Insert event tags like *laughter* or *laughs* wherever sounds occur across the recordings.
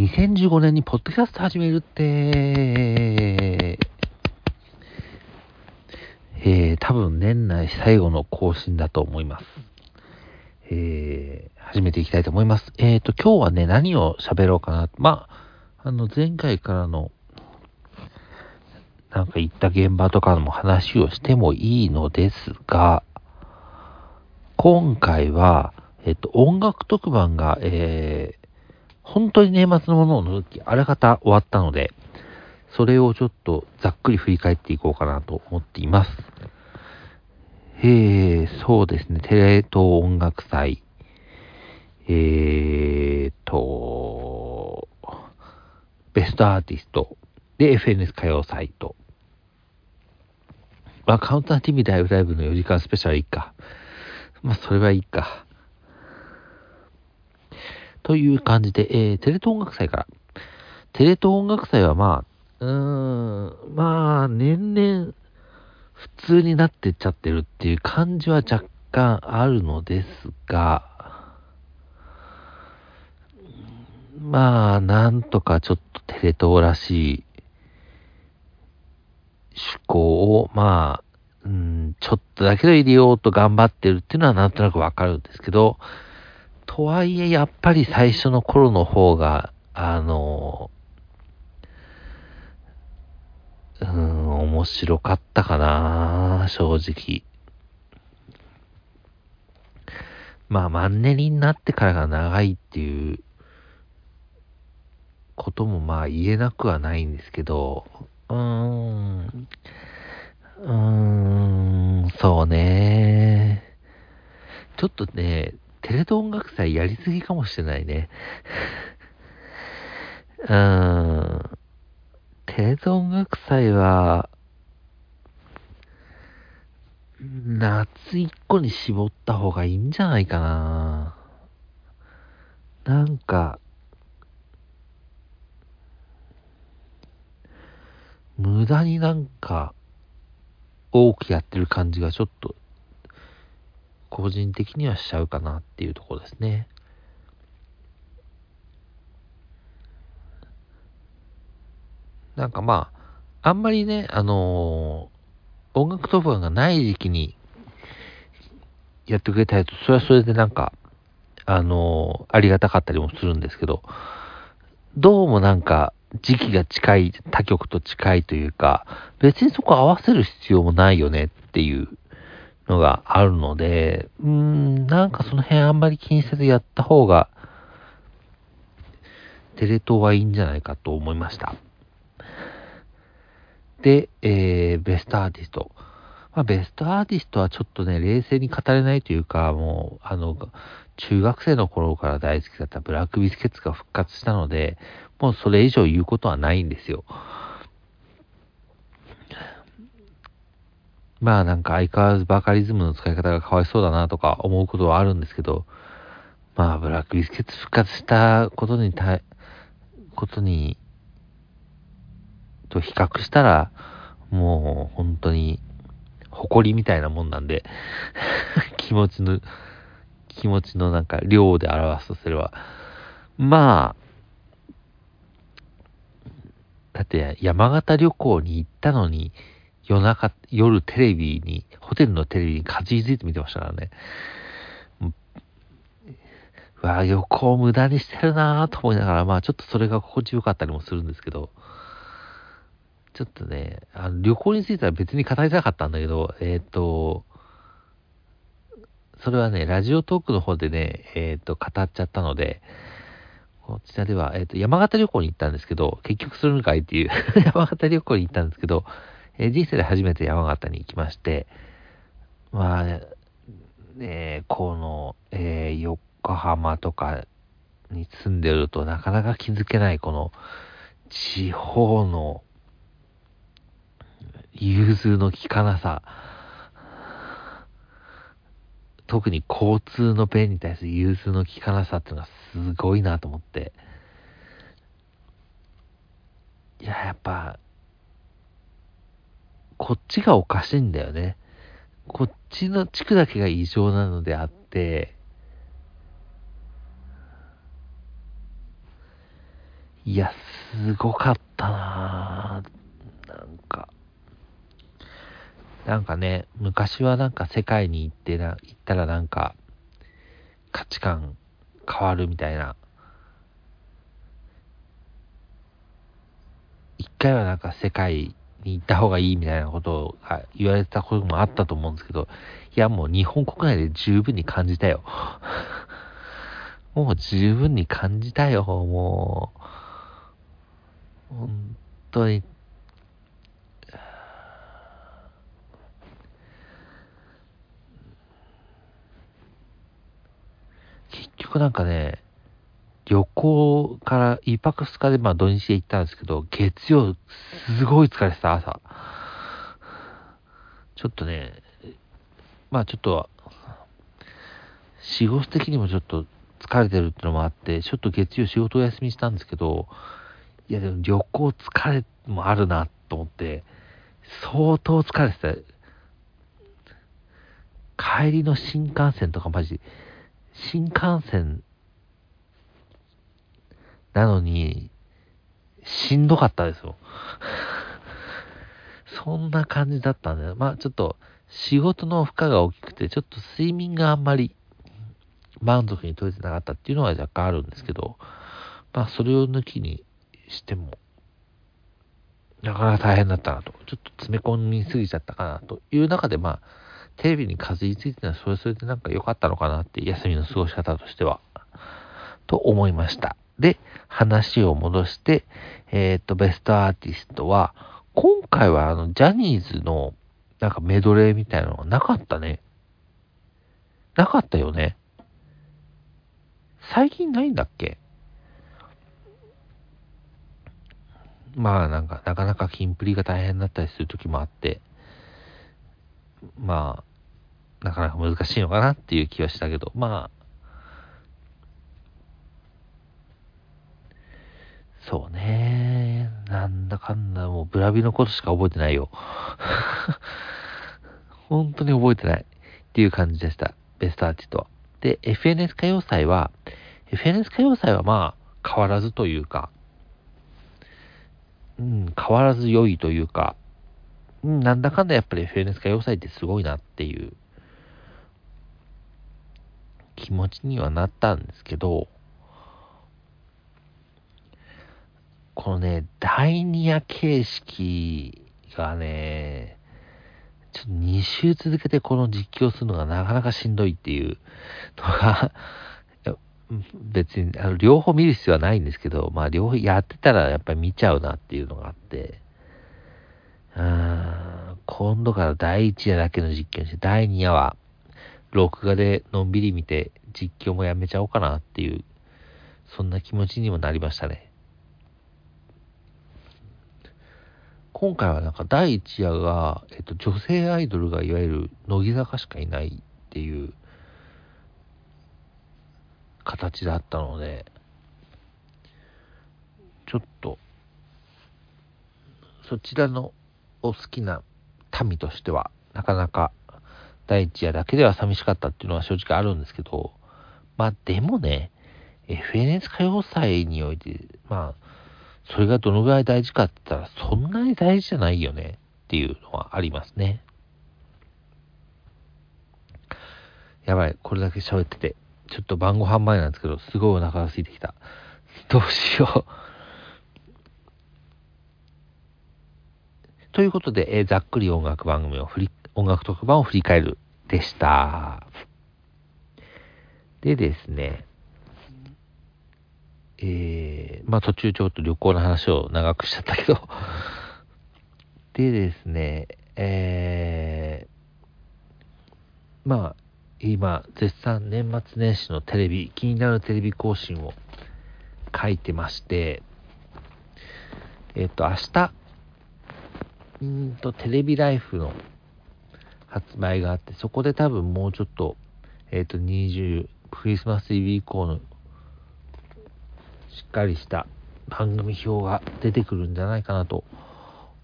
2015年にポッドキャスト始めるって、えー、多分年内最後の更新だと思います。えー、始めていきたいと思います。えっ、ー、と、今日はね、何を喋ろうかな。まあ、あの、前回からの、なんか行った現場とかの話をしてもいいのですが、今回は、えっ、と、音楽特番が、えー、本当に年末のものを除き、あらかた終わったので、それをちょっとざっくり振り返っていこうかなと思っています。えー、そうですね、テレ東音楽祭、えーと、ベストアーティスト、で、FNS 歌謡祭と、まあ、カウンター TV ライブライブの4時間スペシャルいいか。まあ、それはいいか。という感じで、えー、テレ東音楽祭から。テレ東音楽祭はまあ、うーん、まあ、年々、普通になってっちゃってるっていう感じは若干あるのですが、まあ、なんとかちょっとテレ東らしい趣向を、まあ、うん、ちょっとだけど入れようと頑張ってるっていうのはなんとなくわかるんですけど、とはいえ、やっぱり最初の頃の方が、あの、うん、面白かったかな、正直。まあ、マンネリになってからが長いっていうこともまあ言えなくはないんですけど、うーん、うーん、そうね。ちょっとね、テレ東音楽祭やりすぎかもしれないね。*laughs* うーん。テレ東音楽祭は、夏一個に絞った方がいいんじゃないかな。なんか、無駄になんか、多くやってる感じがちょっと個人的にはしちゃうかなっていうところですね。なんかまあ、あんまりね、あのー、音楽特番がない時期にやってくれたりと、それはそれでなんか、あのー、ありがたかったりもするんですけど、どうもなんか、時期が近い、他局と近いというか、別にそこ合わせる必要もないよねっていうのがあるので、うん、なんかその辺あんまり気にせずやった方が、テレ東はいいんじゃないかと思いました。で、えー、ベストアーティスト。まあ、ベストアーティストはちょっとね、冷静に語れないというか、もう、あの、中学生の頃から大好きだったブラックビスケッツが復活したので、もうそれ以上言うことはないんですよ。まあなんか相変わらずバカリズムの使い方がかわいそうだなとか思うことはあるんですけど、まあブラックビスケッツ復活したことにた、ことに、と比較したら、もう本当に誇りみたいなもんなんで *laughs* 気持ちの、気持ちのなんか量で表すとすれば、まあ、だって山形旅行に行ったのに、夜中、夜テレビに、ホテルのテレビにかじりついて見てましたからね。うわ旅行無駄にしてるなぁと思いながら、まあちょっとそれが心地よかったりもするんですけど、ちょっとね、あの旅行については別に語りたかったんだけど、えっ、ー、と、それはね、ラジオトークの方でね、えっ、ー、と、語っちゃったので、こちらでは、えっ、ー、と、山形旅行に行ったんですけど、結局するんかいっていう *laughs* 山形旅行に行ったんですけど、え人生で初めて山形に行きまして、まあ、ね、この、えー、横浜とかに住んでるとなかなか気づけないこの地方の融通の利かなさ、特に交通の便に対する融通の利かなさっていうのがすごいなと思って。いや、やっぱ、こっちがおかしいんだよね。こっちの地区だけが異常なのであって、いや、すごかったななんか。なんかね、昔はなんか世界に行ってな、行ったらなんか、価値観変わるみたいな。一回はなんか世界に行った方がいいみたいなことが言われたこともあったと思うんですけど、いやもう日本国内で十分に感じたよ。*laughs* もう十分に感じたよ、もう。本当に。結局なんかね、旅行から一泊二日でまあ土日で行ったんですけど、月曜すごい疲れてた、朝。ちょっとね、まあちょっと、仕事的にもちょっと疲れてるってのもあって、ちょっと月曜仕事お休みしたんですけど、いやでも旅行疲れもあるなと思って、相当疲れてた。帰りの新幹線とかマジ、新幹線なのに、しんどかったですよ。*laughs* そんな感じだったんだよ。まあちょっと仕事の負荷が大きくて、ちょっと睡眠があんまり満足に取れてなかったっていうのは若干あるんですけど、まあそれを抜きにしても、なかなか大変だったなと。ちょっと詰め込みすぎちゃったかなという中で、まあ、テレビにかずりついてのはそれそれでなんか良かったのかなって休みの過ごし方としては、と思いました。で、話を戻して、えっ、と、ベストアーティストは、今回はあの、ジャニーズの、なんかメドレーみたいなのがなかったね。なかったよね。最近ないんだっけ？まあなんか、なかなかキンプリが大変だったりする時もあって、まあ、なかなか難しいのかなっていう気はしたけど、まあ、そうね。なんだかんだもうブラビのことしか覚えてないよ。*laughs* 本当に覚えてないっていう感じでした。ベストアーティストは。で、FNS 歌謡祭は、FNS 歌謡祭はまあ変わらずというか、うん、変わらず良いというか、うん、なんだかんだやっぱり FNS 歌謡祭ってすごいなっていう気持ちにはなったんですけど、このね、第2夜形式がね、ちょっと2週続けてこの実況するのがなかなかしんどいっていうのが *laughs* 別にあの両方見る必要はないんですけど、まあ両方やってたらやっぱり見ちゃうなっていうのがあって、うーん、今度から第1夜だけの実況にして、第2夜は録画でのんびり見て実況もやめちゃおうかなっていう、そんな気持ちにもなりましたね。今回はなんか第1夜が、えっと、女性アイドルがいわゆる乃木坂しかいないっていう形だったので、ちょっと、そちらのお好きな民としては、なかなか第1夜だけでは寂しかったっていうのは正直あるんですけど、まあでもね、FNS 歌謡祭において、まあ、それがどのぐらい大事かって言ったら、そんなに大事じゃないよねっていうのはありますね。やばい、これだけ喋ってて、ちょっと晩ご飯前なんですけど、すごいお腹が空いてきた。どうしよう。ということで、えー、ざっくり音楽番組を振り、音楽特番を振り返るでした。でですね、えー、まあ途中ちょっと旅行の話を長くしちゃったけど。*laughs* でですね、えー、まあ、今、絶賛年末年始のテレビ、気になるテレビ更新を書いてまして、えっ、ー、と、明日、うんと、テレビライフの発売があって、そこで多分もうちょっと、えっ、ー、と、20、クリスマスイブ以降のしっかりした番組表が出てくるんじゃないかなと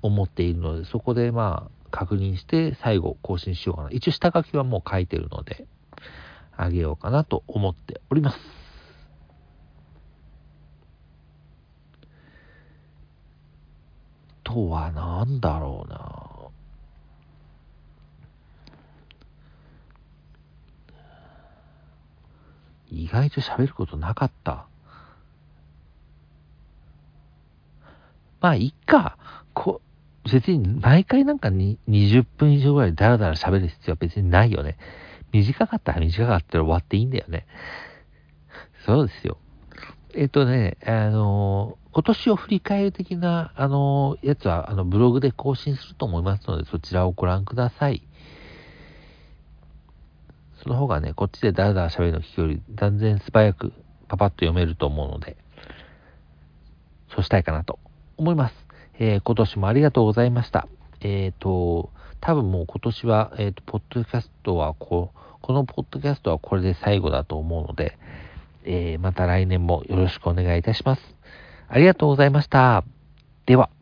思っているので、そこでまあ確認して最後更新しようかな。一応下書きはもう書いてるので、あげようかなと思っております。とは何だろうな。意外と喋ることなかった。まあ、いっか。こ、別に毎回なんかに20分以上ぐらいダラダラ喋る必要は別にないよね。短かったら短かったら終わっていいんだよね。そうですよ。えっ、とね、あの今年を振り返る的な、あのやつは、あの、ブログで更新すると思いますので、そちらをご覧ください。その方がね、こっちでダラダラ喋るの聞くより断然素早くパパッと読めると思うので、そうしたいかなと思います。えー、今年もありがとうございました。えっ、ー、と、多分もう今年は、えっ、ー、と、ポッドキャストはこう、このポッドキャストはこれで最後だと思うので、えまた来年もよろしくお願いいたします。ありがとうございました。では。